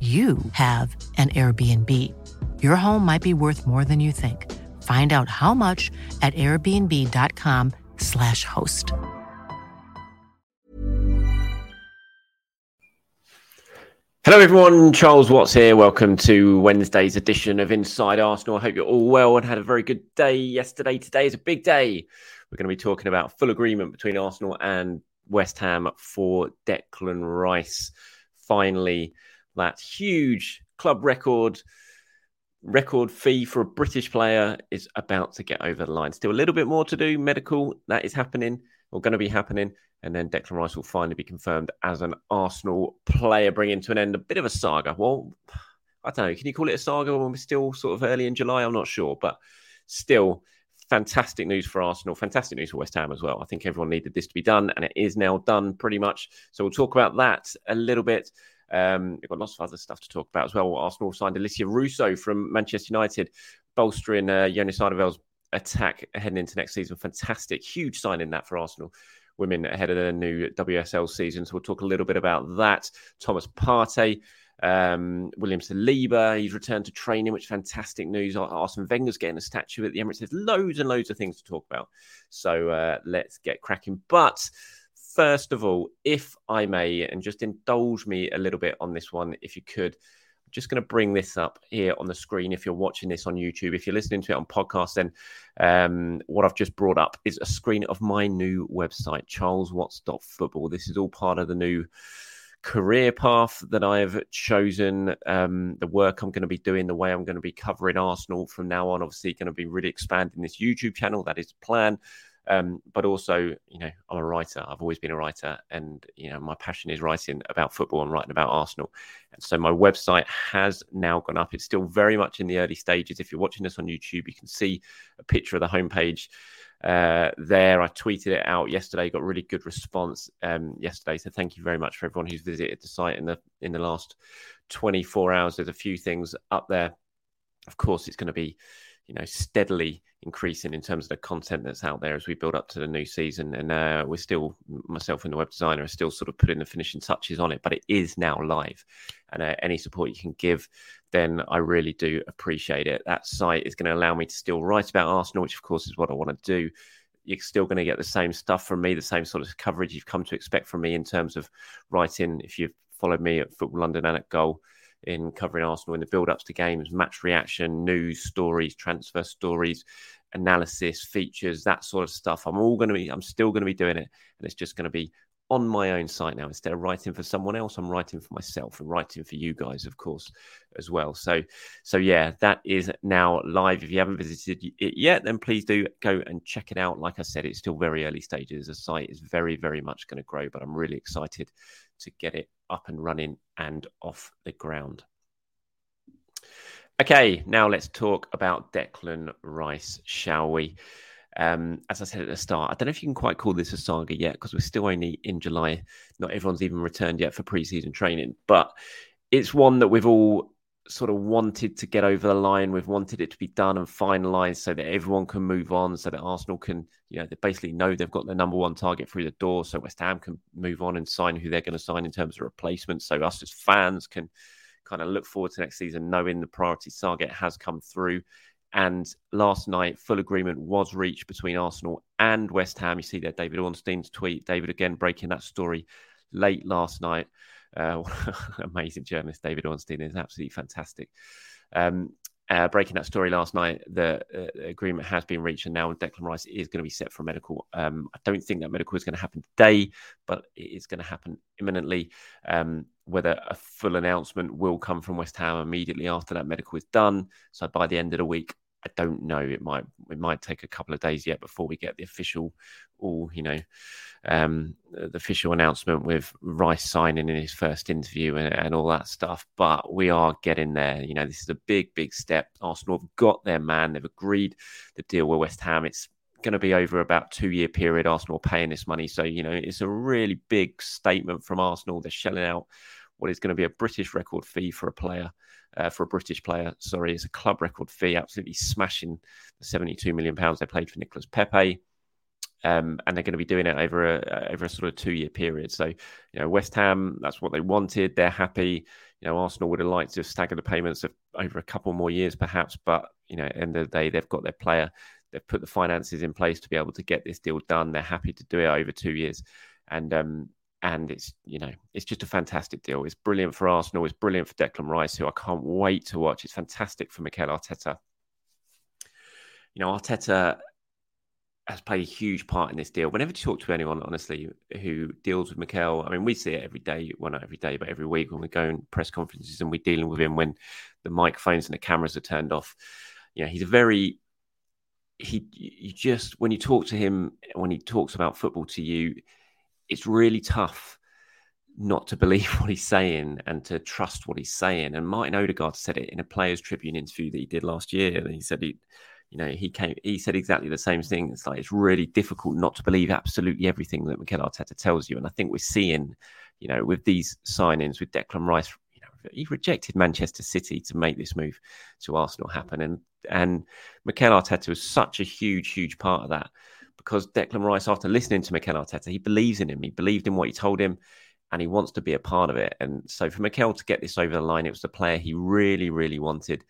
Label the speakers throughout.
Speaker 1: you have an Airbnb. Your home might be worth more than you think. Find out how much at airbnb.com/slash host.
Speaker 2: Hello, everyone. Charles Watts here. Welcome to Wednesday's edition of Inside Arsenal. I hope you're all well and had a very good day yesterday. Today is a big day. We're going to be talking about full agreement between Arsenal and West Ham for Declan Rice. Finally, that huge club record record fee for a British player is about to get over the line. Still a little bit more to do. Medical that is happening or going to be happening, and then Declan Rice will finally be confirmed as an Arsenal player, bringing to an end a bit of a saga. Well, I don't know. Can you call it a saga when we're still sort of early in July? I'm not sure, but still. Fantastic news for Arsenal. Fantastic news for West Ham as well. I think everyone needed this to be done, and it is now done pretty much. So we'll talk about that a little bit. Um, we've got lots of other stuff to talk about as well. Arsenal signed Alessia Russo from Manchester United, bolstering uh, Jonas attack heading into next season. Fantastic, huge signing that for Arsenal women ahead of their new WSL season. So we'll talk a little bit about that. Thomas Partey, um, William Saliba, he's returned to training, which fantastic news. Arsene Wenger's getting a statue at the Emirates. There's loads and loads of things to talk about. So uh, let's get cracking. But first of all, if I may, and just indulge me a little bit on this one, if you could. I'm just going to bring this up here on the screen. If you're watching this on YouTube, if you're listening to it on podcast, then um, what I've just brought up is a screen of my new website, charleswatts.football. This is all part of the new career path that I have chosen, um, the work I'm going to be doing, the way I'm going to be covering Arsenal from now on. Obviously, going to be really expanding this YouTube channel. That is the plan. Um, but also, you know, I'm a writer. I've always been a writer, and you know, my passion is writing about football and writing about Arsenal. And so, my website has now gone up. It's still very much in the early stages. If you're watching this on YouTube, you can see a picture of the homepage uh, there. I tweeted it out yesterday. Got really good response um, yesterday. So thank you very much for everyone who's visited the site in the in the last 24 hours. There's a few things up there. Of course, it's going to be you know steadily increasing in terms of the content that's out there as we build up to the new season. And uh, we're still, myself and the web designer, are still sort of putting the finishing touches on it, but it is now live. And uh, any support you can give, then I really do appreciate it. That site is going to allow me to still write about Arsenal, which of course is what I want to do. You're still going to get the same stuff from me, the same sort of coverage you've come to expect from me in terms of writing. If you've followed me at Football London and at Goal, in covering Arsenal in the build ups to games, match reaction, news stories, transfer stories, analysis, features, that sort of stuff. I'm all going to be, I'm still going to be doing it. And it's just going to be on my own site now. Instead of writing for someone else, I'm writing for myself and writing for you guys, of course, as well. So, so yeah, that is now live. If you haven't visited it yet, then please do go and check it out. Like I said, it's still very early stages. The site is very, very much going to grow, but I'm really excited to get it up and running and off the ground. Okay, now let's talk about Declan Rice, shall we? Um, as I said at the start, I don't know if you can quite call this a saga yet because we're still only in July. Not everyone's even returned yet for preseason training, but it's one that we've all sort of wanted to get over the line. We've wanted it to be done and finalised so that everyone can move on, so that Arsenal can, you know, they basically know they've got their number one target through the door. So West Ham can move on and sign who they're going to sign in terms of replacements. So us as fans can kind of look forward to next season, knowing the priority target has come through. And last night, full agreement was reached between Arsenal and West Ham. You see there, David Ornstein's tweet. David again breaking that story late last night. Uh, amazing journalist David Ornstein is absolutely fantastic. Um, uh, breaking that story last night, the uh, agreement has been reached, and now Declan Rice is going to be set for medical. Um, I don't think that medical is going to happen today, but it is going to happen imminently. Um, whether a full announcement will come from West Ham immediately after that medical is done, so by the end of the week, I don't know. It might it might take a couple of days yet before we get the official, all you know, um, the official announcement with Rice signing in his first interview and, and, all that stuff. But we are getting there. You know, this is a big, big step. Arsenal have got their man. They've agreed the deal with West Ham. It's going to be over about two year period. Arsenal paying this money, so you know it's a really big statement from Arsenal. They're shelling out what is going to be a British record fee for a player uh, for a British player. Sorry, it's a club record fee, absolutely smashing the 72 million pounds they played for Nicolas Pepe. Um, and they're going to be doing it over a over a sort of two year period. So, you know, West Ham, that's what they wanted. They're happy. You know, Arsenal would have liked to stagger the payments of over a couple more years, perhaps. But you know, end of the day, they've got their player. They've put the finances in place to be able to get this deal done. They're happy to do it over two years, and um, and it's you know it's just a fantastic deal. It's brilliant for Arsenal. It's brilliant for Declan Rice, who I can't wait to watch. It's fantastic for Mikel Arteta. You know, Arteta has played a huge part in this deal. Whenever you talk to anyone, honestly, who deals with Mikel, I mean, we see it every day. Well, not every day, but every week when we go in press conferences and we're dealing with him when the microphones and the cameras are turned off. You know, he's a very he. You just when you talk to him, when he talks about football to you it's really tough not to believe what he's saying and to trust what he's saying. And Martin Odegaard said it in a Players Tribune interview that he did last year. He said he, you know, he came, he said exactly the same thing. It's like it's really difficult not to believe absolutely everything that Mikel Arteta tells you. And I think we're seeing, you know, with these signings with Declan Rice, you know, he rejected Manchester City to make this move to Arsenal happen. And and Mikel Arteta was such a huge, huge part of that because Declan Rice, after listening to Mikel Arteta, he believes in him. He believed in what he told him, and he wants to be a part of it. And so for Mikel to get this over the line, it was the player he really, really wanted.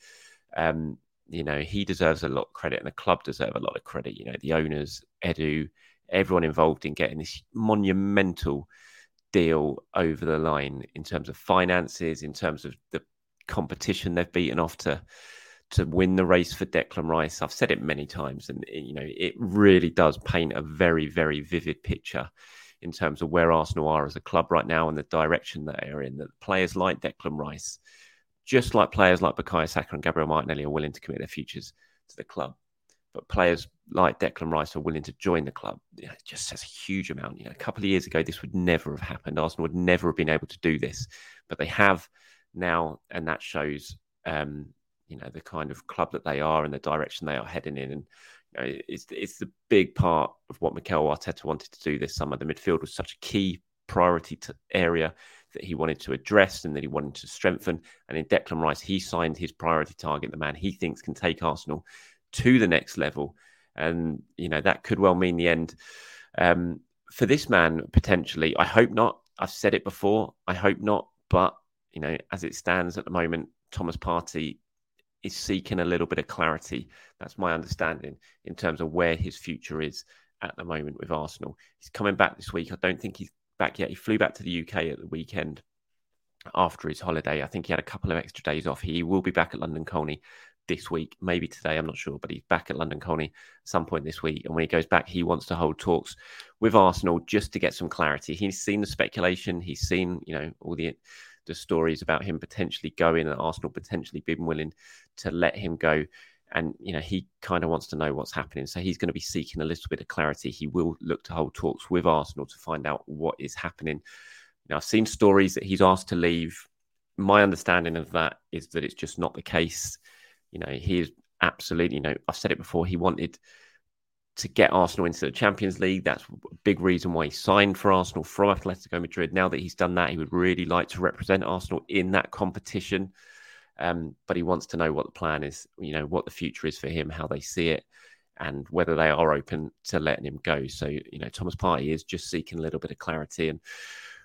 Speaker 2: Um, you know, he deserves a lot of credit, and the club deserve a lot of credit. You know, the owners, Edu, everyone involved in getting this monumental deal over the line in terms of finances, in terms of the competition they've beaten off to to win the race for Declan Rice. I've said it many times, and you know it really does paint a very, very vivid picture in terms of where Arsenal are as a club right now and the direction that they're in. That players like Declan Rice, just like players like Bukayo Saka and Gabriel Martinelli, are willing to commit their futures to the club. But players like Declan Rice are willing to join the club. You know, it just says a huge amount. You know, a couple of years ago, this would never have happened. Arsenal would never have been able to do this, but they have now, and that shows um, you know the kind of club that they are and the direction they are heading in. And you know, it's it's the big part of what Mikel Arteta wanted to do this summer. The midfield was such a key priority to area that he wanted to address and that he wanted to strengthen. And in Declan Rice, he signed his priority target, the man he thinks can take Arsenal to the next level. And you know that could well mean the end um, for this man potentially. I hope not. I've said it before. I hope not. But you know, as it stands at the moment, Thomas Partey is seeking a little bit of clarity. That's my understanding in terms of where his future is at the moment with Arsenal. He's coming back this week. I don't think he's back yet. He flew back to the UK at the weekend after his holiday. I think he had a couple of extra days off. He will be back at London Colney this week, maybe today, I'm not sure, but he's back at London Colney some point this week. And when he goes back, he wants to hold talks with Arsenal just to get some clarity. He's seen the speculation, he's seen, you know, all the the stories about him potentially going and Arsenal potentially being willing to let him go. And, you know, he kind of wants to know what's happening. So he's going to be seeking a little bit of clarity. He will look to hold talks with Arsenal to find out what is happening. Now, I've seen stories that he's asked to leave. My understanding of that is that it's just not the case. You know, he is absolutely, you know, I've said it before, he wanted to get Arsenal into the Champions League. That's a big reason why he signed for Arsenal from Atletico Madrid. Now that he's done that, he would really like to represent Arsenal in that competition. Um, but he wants to know what the plan is, you know, what the future is for him, how they see it, and whether they are open to letting him go. So, you know, Thomas Partey is just seeking a little bit of clarity. And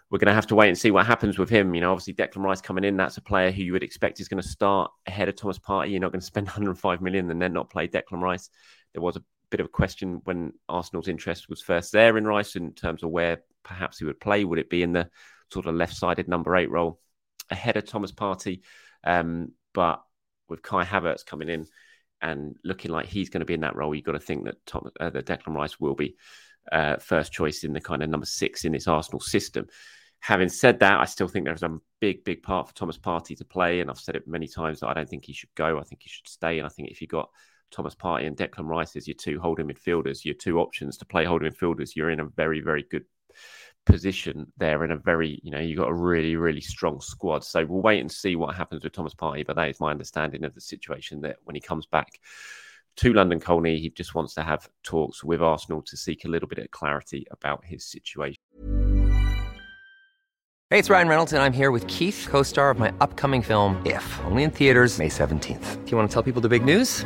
Speaker 2: we're going to have to wait and see what happens with him. You know, obviously Declan Rice coming in, that's a player who you would expect is going to start ahead of Thomas Partey. You're not going to spend 105 million and then not play Declan Rice. There was a bit of a question when Arsenal's interest was first there in Rice in terms of where perhaps he would play. Would it be in the sort of left-sided number eight role ahead of Thomas Partey? Um, but with Kai Havertz coming in and looking like he's going to be in that role, you've got to think that Tom, uh, that Declan Rice will be uh, first choice in the kind of number six in this Arsenal system. Having said that, I still think there's a big, big part for Thomas Partey to play, and I've said it many times that I don't think he should go. I think he should stay, and I think if you've got Thomas Partey and Declan Rice as your two holding midfielders, your two options to play holding midfielders, you're in a very, very good position there in a very, you know, you've got a really, really strong squad. So we'll wait and see what happens with Thomas Partey. But that is my understanding of the situation that when he comes back to London Colney, he just wants to have talks with Arsenal to seek a little bit of clarity about his situation.
Speaker 3: Hey, it's Ryan Reynolds, and I'm here with Keith, co star of my upcoming film, If, only in theaters, May 17th. Do you want to tell people the big news?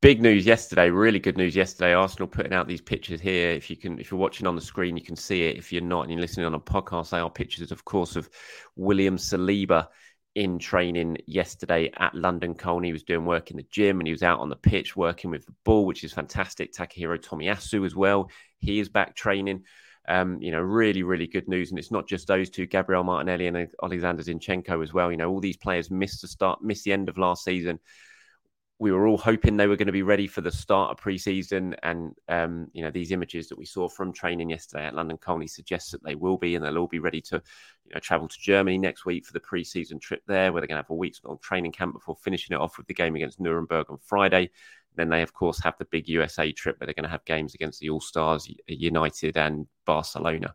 Speaker 2: big news yesterday really good news yesterday. Arsenal putting out these pictures here. If you can if you're watching on the screen you can see it. If you're not and you're listening on a podcast they are pictures of course of william saliba in training yesterday at london colney he was doing work in the gym and he was out on the pitch working with the ball which is fantastic. Takahiro tomiyasu as well he is back training. Um, you know, really, really good news. And it's not just those two, Gabriel Martinelli and Alexander Zinchenko as well. You know, all these players missed the start, missed the end of last season we were all hoping they were going to be ready for the start of preseason, and um, you know these images that we saw from training yesterday at London Colney suggests that they will be, and they'll all be ready to you know travel to Germany next week for the preseason trip there, where they're going to have a week's long training camp before finishing it off with the game against Nuremberg on Friday. Then they, of course, have the big USA trip where they're going to have games against the All Stars, United, and Barcelona.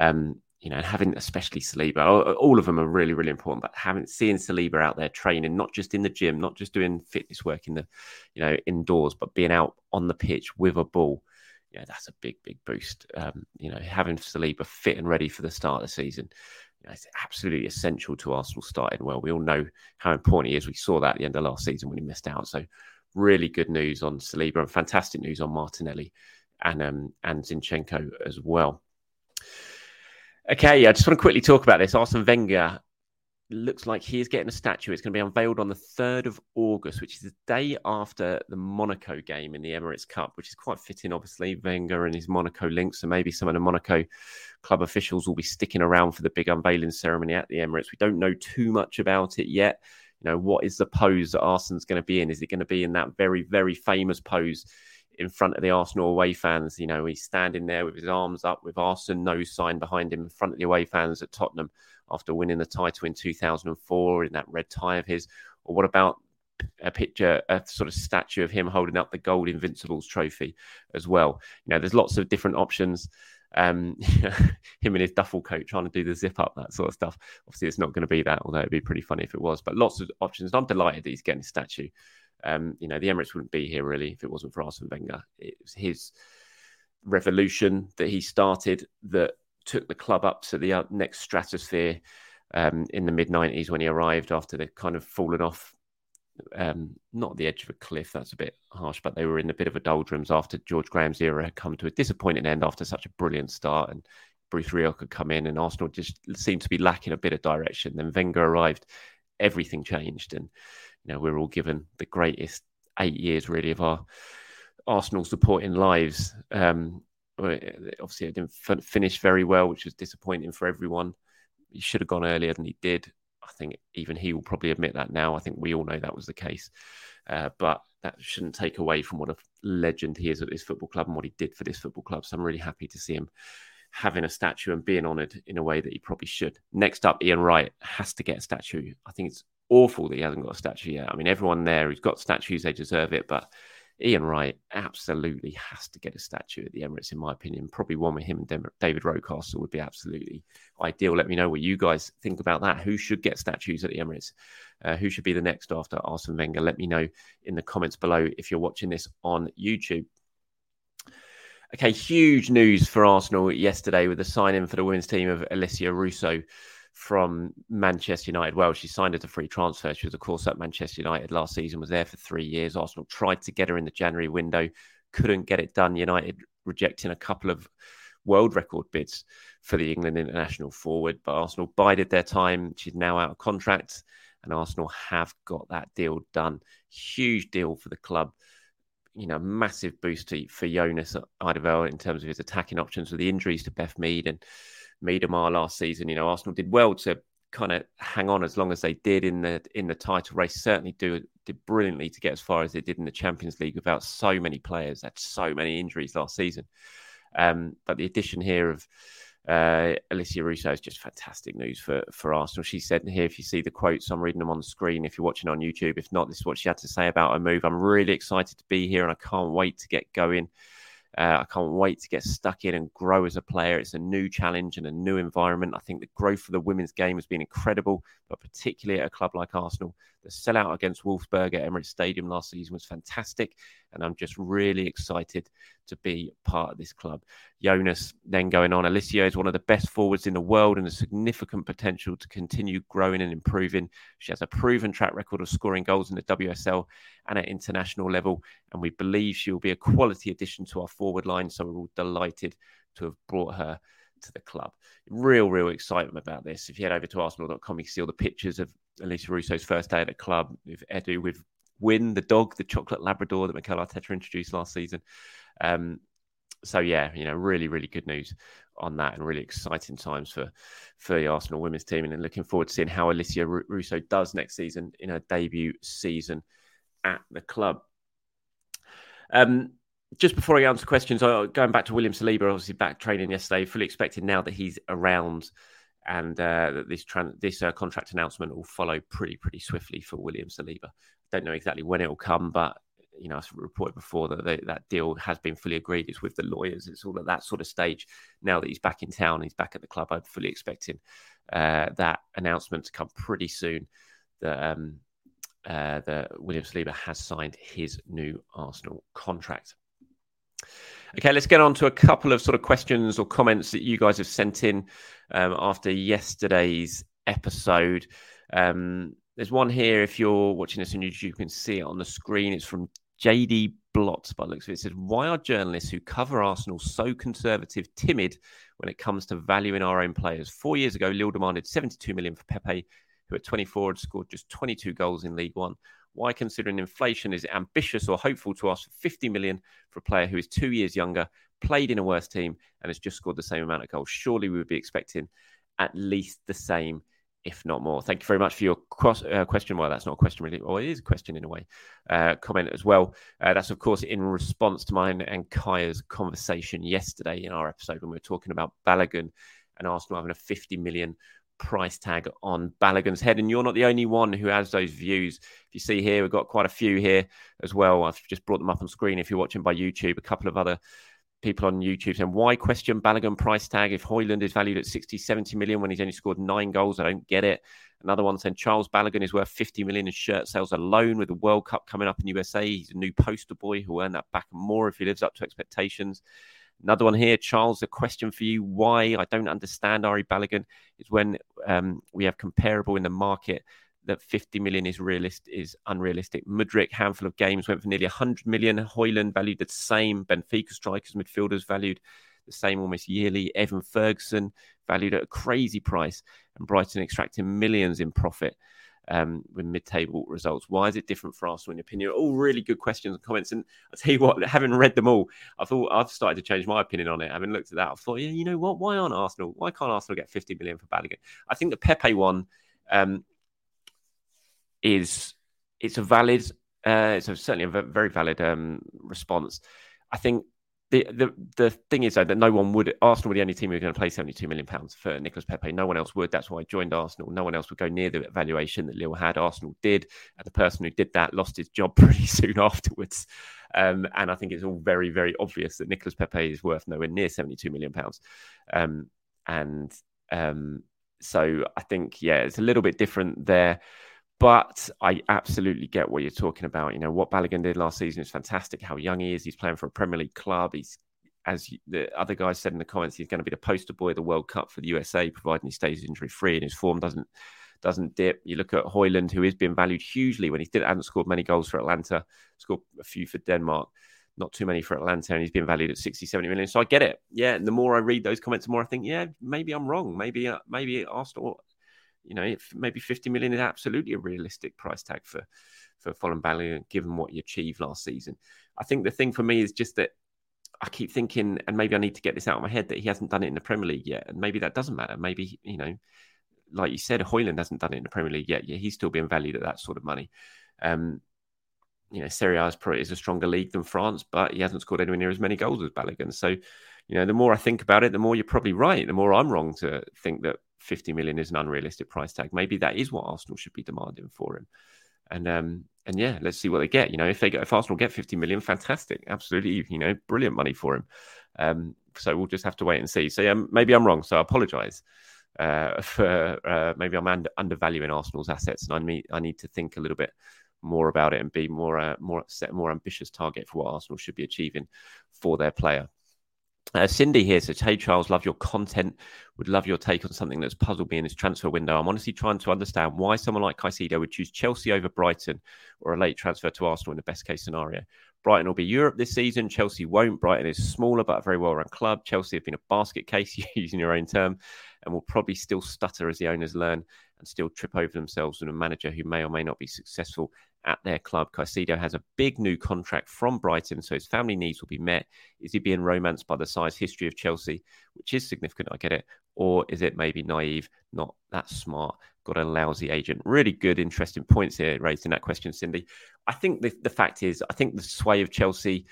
Speaker 2: Um, you know, and having especially Saliba, all of them are really, really important. But having seeing Saliba out there training, not just in the gym, not just doing fitness work in the, you know, indoors, but being out on the pitch with a ball, yeah, that's a big, big boost. Um, you know, having Saliba fit and ready for the start of the season, you know, it's absolutely essential to Arsenal starting well. We all know how important he is. We saw that at the end of last season when he missed out. So, really good news on Saliba and fantastic news on Martinelli and um, and Zinchenko as well. Okay, I just want to quickly talk about this. Arsene Wenger looks like he is getting a statue. It's going to be unveiled on the 3rd of August, which is the day after the Monaco game in the Emirates Cup, which is quite fitting, obviously. Wenger and his Monaco links. So maybe some of the Monaco club officials will be sticking around for the big unveiling ceremony at the Emirates. We don't know too much about it yet. You know, what is the pose that Arsene's going to be in? Is it going to be in that very, very famous pose? In front of the Arsenal away fans. You know, he's standing there with his arms up, with Arsenal no sign behind him in front of the away fans at Tottenham after winning the title in 2004 in that red tie of his. Or what about a picture, a sort of statue of him holding up the gold Invincibles trophy as well? You know, there's lots of different options. Um, him in his duffel coat trying to do the zip up, that sort of stuff. Obviously, it's not going to be that, although it'd be pretty funny if it was. But lots of options. I'm delighted that he's getting a statue. Um, you know, the Emirates wouldn't be here really if it wasn't for Arsene Wenger. It was his revolution that he started that took the club up to the uh, next stratosphere um, in the mid 90s when he arrived after they'd kind of fallen off um, not the edge of a cliff. That's a bit harsh, but they were in a bit of a doldrums after George Graham's era had come to a disappointing end after such a brilliant start, and Bruce Rioch had come in, and Arsenal just seemed to be lacking a bit of direction. Then Wenger arrived, everything changed, and you know we are all given the greatest eight years really of our Arsenal supporting lives. Um, obviously, it didn't f- finish very well, which was disappointing for everyone. He should have gone earlier than he did. I think even he will probably admit that now. I think we all know that was the case. Uh, but that shouldn't take away from what a legend he is at this football club and what he did for this football club. So I'm really happy to see him having a statue and being honoured in a way that he probably should. Next up, Ian Wright has to get a statue. I think it's awful that he hasn't got a statue yet. I mean, everyone there who's got statues, they deserve it. But Ian Wright absolutely has to get a statue at the Emirates, in my opinion. Probably one with him and David Rocastle would be absolutely ideal. Let me know what you guys think about that. Who should get statues at the Emirates? Uh, who should be the next after Arsene Wenger? Let me know in the comments below if you're watching this on YouTube. Okay, huge news for Arsenal yesterday with the signing for the women's team of Alessia Russo from Manchester United. Well, she signed as a free transfer. She was, of course, at Manchester United last season, was there for three years. Arsenal tried to get her in the January window, couldn't get it done. United rejecting a couple of world record bids for the England international forward, but Arsenal bided their time. She's now out of contract, and Arsenal have got that deal done. Huge deal for the club. You know, massive boost to, for Jonas Eidevall in terms of his attacking options with the injuries to Beth Mead and Miedema last season. You know, Arsenal did well to kind of hang on as long as they did in the in the title race. Certainly do did brilliantly to get as far as they did in the Champions League without so many players. Had so many injuries last season. Um, but the addition here of uh, Alessia Russo is just fantastic news for, for Arsenal. She said here, if you see the quotes, I'm reading them on the screen. If you're watching on YouTube, if not, this is what she had to say about her move. I'm really excited to be here and I can't wait to get going. Uh, I can't wait to get stuck in and grow as a player. It's a new challenge and a new environment. I think the growth for the women's game has been incredible, but particularly at a club like Arsenal. The sellout against Wolfsburg at Emirates Stadium last season was fantastic, and I'm just really excited to be part of this club. Jonas then going on. Alessia is one of the best forwards in the world and a significant potential to continue growing and improving. She has a proven track record of scoring goals in the WSL and at international level, and we believe she will be a quality addition to our forward line. So we're all delighted to have brought her to the club. Real, real excitement about this. If you head over to arsenal.com, you can see all the pictures of Alessia Russo's first day at the club with Edu, with Win, the dog, the chocolate Labrador that Mikel Arteta introduced last season. Um, so yeah, you know, really, really good news on that, and really exciting times for for the Arsenal women's team, and looking forward to seeing how Alessia Russo does next season in her debut season at the club. Um, just before I answer questions, going back to William Saliba, obviously back training yesterday, fully expected now that he's around and uh, this tran- this uh, contract announcement will follow pretty pretty swiftly for William Saliba. Don't know exactly when it will come, but you know, I've reported before that they, that deal has been fully agreed. It's with the lawyers. It's all at that sort of stage. Now that he's back in town, he's back at the club. I'm fully expecting uh, that announcement to come pretty soon. That um, uh, that William Saliba has signed his new Arsenal contract. Okay, let's get on to a couple of sort of questions or comments that you guys have sent in um, after yesterday's episode. Um, there's one here. If you're watching this on YouTube, you can see it on the screen. It's from JD Blotz by looks of it. It says, Why are journalists who cover Arsenal so conservative timid when it comes to valuing our own players? Four years ago, Lille demanded 72 million for Pepe, who at 24 had scored just 22 goals in League One. Why, considering inflation, is it ambitious or hopeful to ask for 50 million for a player who is two years younger, played in a worse team, and has just scored the same amount of goals? Surely we would be expecting at least the same, if not more. Thank you very much for your cross, uh, question. Well, that's not a question really, or it is a question in a way. Uh, comment as well. Uh, that's of course in response to mine and Kaya's conversation yesterday in our episode when we were talking about Balogun and Arsenal having a 50 million price tag on Balogun's head. And you're not the only one who has those views. If you see here, we've got quite a few here as well. I've just brought them up on screen. If you're watching by YouTube, a couple of other people on YouTube saying, why question Balogun price tag if Højlund is valued at 60, 70 million when he's only scored nine goals? I don't get it. Another one saying Charles Balogun is worth 50 million in shirt sales alone with the World Cup coming up in USA. He's a new poster boy who'll earn that back and more if he lives up to expectations. Another one here, Charles, a question for you. Why I don't understand Ari Balogun is when um, we have comparable in the market that 50 million is realistic is unrealistic. Mudryk, handful of games, went for nearly 100 million. Højlund valued the same. Benfica strikers, midfielders valued the same almost yearly. Evan Ferguson valued at a crazy price, and Brighton extracting millions in profit um, with mid-table results. Why is it different for Arsenal in your opinion? All really good questions and comments. And I'll tell you what, having read them all, I thought I've started to change my opinion on it. Having looked at that, I thought, yeah, you know what? Why aren't Arsenal? Why can't Arsenal get 50 million for Balogun? I think the Pepe one um, is it's a valid, uh, it's a, certainly a very valid um, response. I think the, the the thing is though that no one would Arsenal were the only team who were going to pay 72 million pounds for Nicolas Pepe. No one else would. That's why I joined Arsenal. No one else would go near the valuation that Lille had. Arsenal did, and the person who did that lost his job pretty soon afterwards. Um, and I think it's all very very obvious that Nicolas Pepe is worth nowhere near 72 million pounds. Um, and um, so I think yeah, it's a little bit different there. But I absolutely get what you're talking about. You know, what Balogun did last season is fantastic. How young he is. He's playing for a Premier League club. He's, as the other guys said in the comments, he's going to be the poster boy of the World Cup for the USA, providing he stays injury free and his form doesn't doesn't dip. You look at Højlund, who is being valued hugely when he did, hadn't scored many goals for Atalanta, scored a few for Denmark, not too many for Atalanta, and he's been valued at 60, 70 million. So I get it. Yeah. And the more I read those comments, the more I think, yeah, maybe I'm wrong. Maybe, uh, maybe Arsenal you know, maybe 50 million is absolutely a realistic price tag for for Folarin Balogun, given what he achieved last season. I think the thing for me is just that I keep thinking, and maybe I need to get this out of my head, that he hasn't done it in the Premier League yet. And maybe that doesn't matter. Maybe, you know, like you said, Højlund hasn't done it in the Premier League yet. Yeah, he's still being valued at that sort of money. Um, you know, Serie A is, probably, is a stronger league than France, but he hasn't scored anywhere near as many goals as Balogun. So, you know, the more I think about it, the more you're probably right. The more I'm wrong to think that 50 million is an unrealistic price tag. Maybe that is what Arsenal should be demanding for him. And um, and yeah, let's see what they get. You know, if they get if Arsenal get 50 million, fantastic, absolutely, you know, brilliant money for him. Um, so we'll just have to wait and see. So um, maybe I'm wrong. So I apologise uh, for uh, maybe I'm under, undervaluing Arsenal's assets, and I need I need to think a little bit more about it and be more uh, more set more ambitious target for what Arsenal should be achieving for their player. Uh, Cindy here says, Hey, Charles, love your content. Would love your take on something that's puzzled me in this transfer window. I'm honestly trying to understand why someone like Caicedo would choose Chelsea over Brighton or a late transfer to Arsenal in the best case scenario. Brighton will be Europe this season. Chelsea won't. Brighton is smaller but a very well run club. Chelsea have been a basket case, using your own term, and will probably still stutter as the owners learn and still trip over themselves with a manager who may or may not be successful at their club. Caicedo has a big new contract from Brighton, so his family needs will be met. Is he being romanced by the size history of Chelsea, which is significant? I get it. Or is it maybe naive, not that smart, got a lousy agent? Really good, interesting points here raised in that question, Cindy. I think the, the fact is, I think the sway of Chelsea,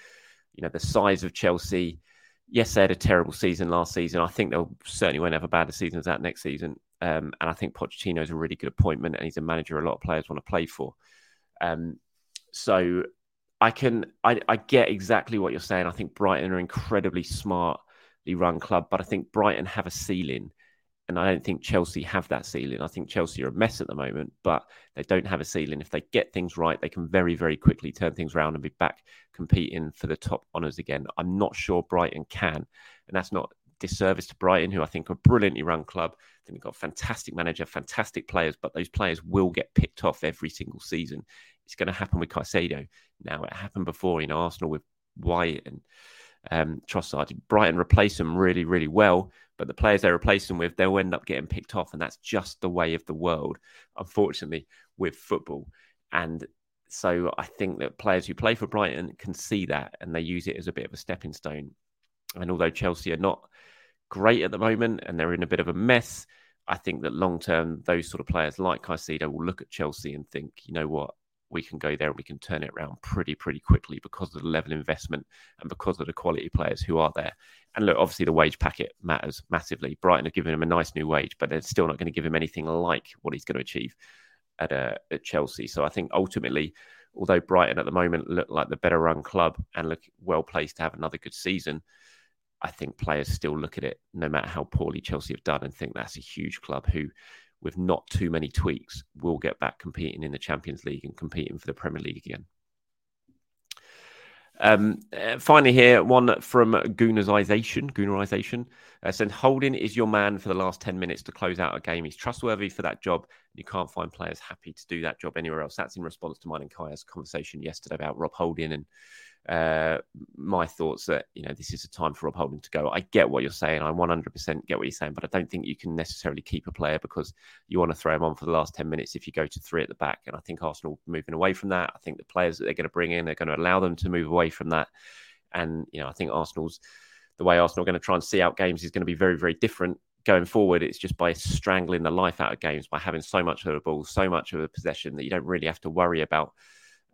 Speaker 2: you know, the size of Chelsea, yes, they had a terrible season last season. I think they'll certainly won't have a bad season as that next season. Um, and I think Pochettino is a really good appointment, and he's a manager a lot of players want to play for. Um, so I can I, I get exactly what you're saying. I think Brighton are incredibly smartly run club, but I think Brighton have a ceiling, and I don't think Chelsea have that ceiling. I think Chelsea are a mess at the moment, but they don't have a ceiling. If they get things right, they can very very quickly turn things around and be back competing for the top honours again. I'm not sure Brighton can, and that's not disservice to Brighton, who I think are brilliantly run club. I think they've got a fantastic manager, fantastic players, but those players will get picked off every single season. It's going to happen with Caicedo. Now, it happened before in Arsenal with White and um, Trossard. Brighton replace them really, really well, but the players they replace them with, they'll end up getting picked off. And that's just the way of the world, unfortunately, with football. And so I think that players who play for Brighton can see that and they use it as a bit of a stepping stone. And although Chelsea are not great at the moment and they're in a bit of a mess, I think that long term, those sort of players like Caicedo will look at Chelsea and think, you know what, we can go there and we can turn it around pretty, pretty quickly because of the level of investment and because of the quality players who are there. And look, obviously the wage packet matters massively. Brighton have given him a nice new wage, but they're still not going to give him anything like what he's going to achieve at, uh, at Chelsea. So I think ultimately, although Brighton at the moment look like the better run club and look well placed to have another good season, I think players still look at it, no matter how poorly Chelsea have done, and think that's a huge club who with not too many tweaks, we'll get back competing in the Champions League and competing for the Premier League again. Um, uh, finally, here one from Goonerization. Goonerization uh, said, "Holding is your man for the last ten minutes to close out a game. He's trustworthy for that job You can't find players happy to do that job anywhere else. That's in response to mine and Kaya's conversation yesterday about Rob Holding and uh, my thoughts that you know this is a time for Rob Holding to go. I get what you're saying. I 100% get what you're saying, but I don't think you can necessarily keep a player because you want to throw him on for the last 10 minutes if you go to three at the back. And I think Arsenal moving away from that. I think the players that they're going to bring in, they're going to allow them to move away from that. And you know, I think Arsenal's the way Arsenal are going to try and see out games is going to be very, very different going forward, it's just by strangling the life out of games, by having so much of the ball, so much of the possession that you don't really have to worry about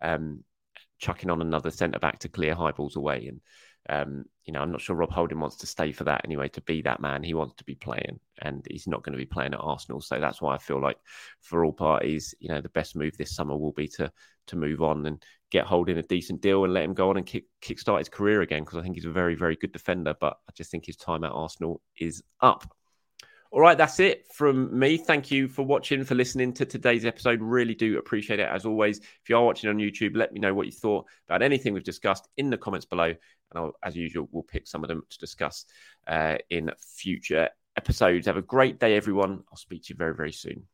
Speaker 2: um, chucking on another centre back to clear high balls away. And um, you know, I'm not sure Rob Holding wants to stay for that anyway. To be that man, he wants to be playing, and he's not going to be playing at Arsenal. So that's why I feel like for all parties, you know, the best move this summer will be to to move on and get Holding a decent deal and let him go on and kick kickstart his career again because I think he's a very very good defender. But I just think his time at Arsenal is up. All right, that's it from me. Thank you for watching, for listening to today's episode. Really do appreciate it. As always, if you are watching on YouTube, let me know what you thought about anything we've discussed in the comments below. And I'll, as usual, we'll pick some of them to discuss uh, in future episodes. Have a great day, everyone. I'll speak to you very, very soon.